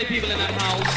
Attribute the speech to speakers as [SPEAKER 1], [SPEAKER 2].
[SPEAKER 1] Party people in that house.